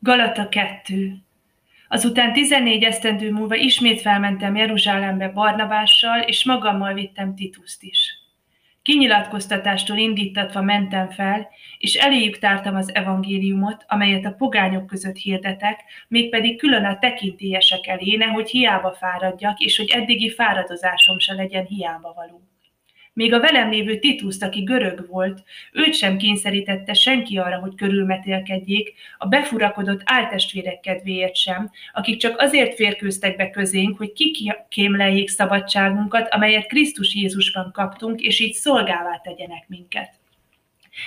Galata 2. Azután 14 esztendő múlva ismét felmentem Jeruzsálembe Barnabással, és magammal vittem Tituszt is. Kinyilatkoztatástól indítatva mentem fel, és eléjük tártam az evangéliumot, amelyet a pogányok között hirdetek, mégpedig külön a tekintélyesek elé, nehogy hiába fáradjak, és hogy eddigi fáradozásom se legyen hiába való. Még a velem lévő Tituszt, aki görög volt, őt sem kényszerítette senki arra, hogy körülmetélkedjék, a befurakodott áltestvérek kedvéért sem, akik csak azért férkőztek be közénk, hogy kikémleljék szabadságunkat, amelyet Krisztus Jézusban kaptunk, és így szolgává tegyenek minket.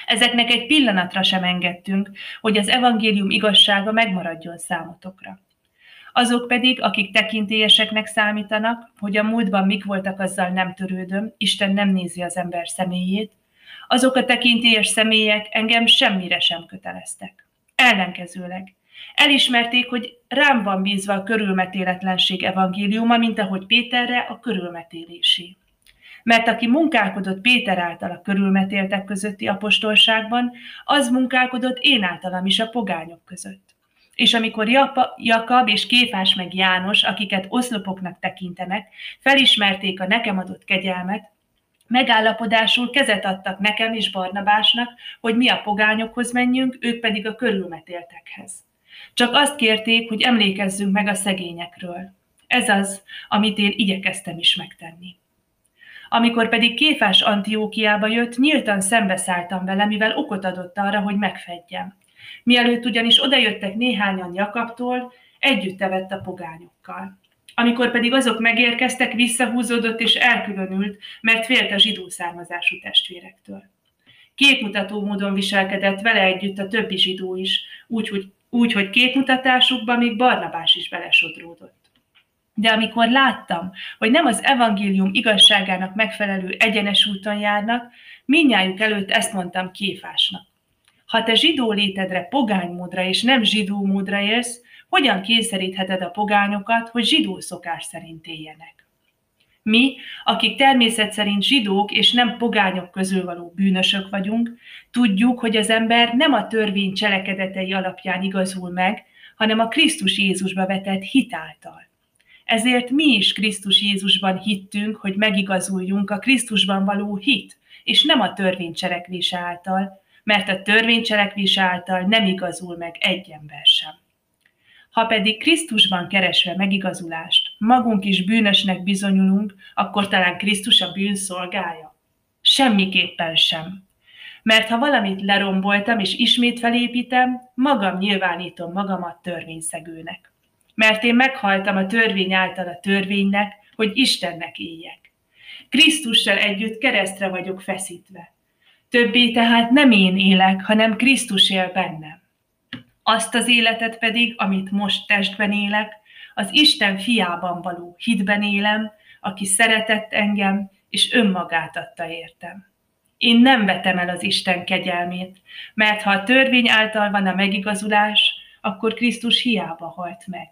Ezeknek egy pillanatra sem engedtünk, hogy az evangélium igazsága megmaradjon számotokra. Azok pedig, akik tekintélyeseknek számítanak, hogy a múltban mik voltak, azzal nem törődöm, Isten nem nézi az ember személyét, azok a tekintélyes személyek engem semmire sem köteleztek. Ellenkezőleg, elismerték, hogy rám van bízva a körülmetéletlenség evangéliuma, mint ahogy Péterre a körülmetélésé. Mert aki munkálkodott Péter által a körülmetéltek közötti apostolságban, az munkálkodott én általam is a pogányok között. És amikor Jakab és Kéfás meg János, akiket oszlopoknak tekintenek, felismerték a nekem adott kegyelmet, megállapodásul kezet adtak nekem és Barnabásnak, hogy mi a pogányokhoz menjünk, ők pedig a körülmetéltekhez. Csak azt kérték, hogy emlékezzünk meg a szegényekről. Ez az, amit én igyekeztem is megtenni. Amikor pedig Kéfás Antiókiába jött, nyíltan szembeszálltam vele, mivel okot adott arra, hogy megfedjem. Mielőtt ugyanis odajöttek néhányan Jakabtól, együtt evett a pogányokkal. Amikor pedig azok megérkeztek, visszahúzódott és elkülönült, mert félt a zsidó származású testvérektől. Képmutató módon viselkedett vele együtt a többi zsidó is, úgy, hogy, úgy, hogy képmutatásukban még Barnabás is belesodródott. De amikor láttam, hogy nem az evangélium igazságának megfelelő egyenes úton járnak, minnyájuk előtt ezt mondtam Kéfásnak. Ha te zsidó létedre pogány módra és nem zsidó módra élsz, hogyan kényszerítheted a pogányokat, hogy zsidó szokás szerint éljenek? Mi, akik természet szerint zsidók és nem pogányok közül való bűnösök vagyunk, tudjuk, hogy az ember nem a törvény cselekedetei alapján igazul meg, hanem a Krisztus Jézusba vetett hitáltal. Ezért mi is Krisztus Jézusban hittünk, hogy megigazuljunk a Krisztusban való hit, és nem a törvény cselekvése által, mert a törvénycselekvés által nem igazul meg egy ember sem. Ha pedig Krisztusban keresve megigazulást, magunk is bűnösnek bizonyulunk, akkor talán Krisztus a bűn szolgája? Semmiképpen sem. Mert ha valamit leromboltam és ismét felépítem, magam nyilvánítom magamat törvényszegőnek. Mert én meghaltam a törvény által a törvénynek, hogy Istennek éljek. Krisztussal együtt keresztre vagyok feszítve. Többé tehát nem én élek, hanem Krisztus él bennem. Azt az életet pedig, amit most testben élek, az Isten fiában való hitben élem, aki szeretett engem, és önmagát adta értem. Én nem vetem el az Isten kegyelmét, mert ha a törvény által van a megigazulás, akkor Krisztus hiába halt meg.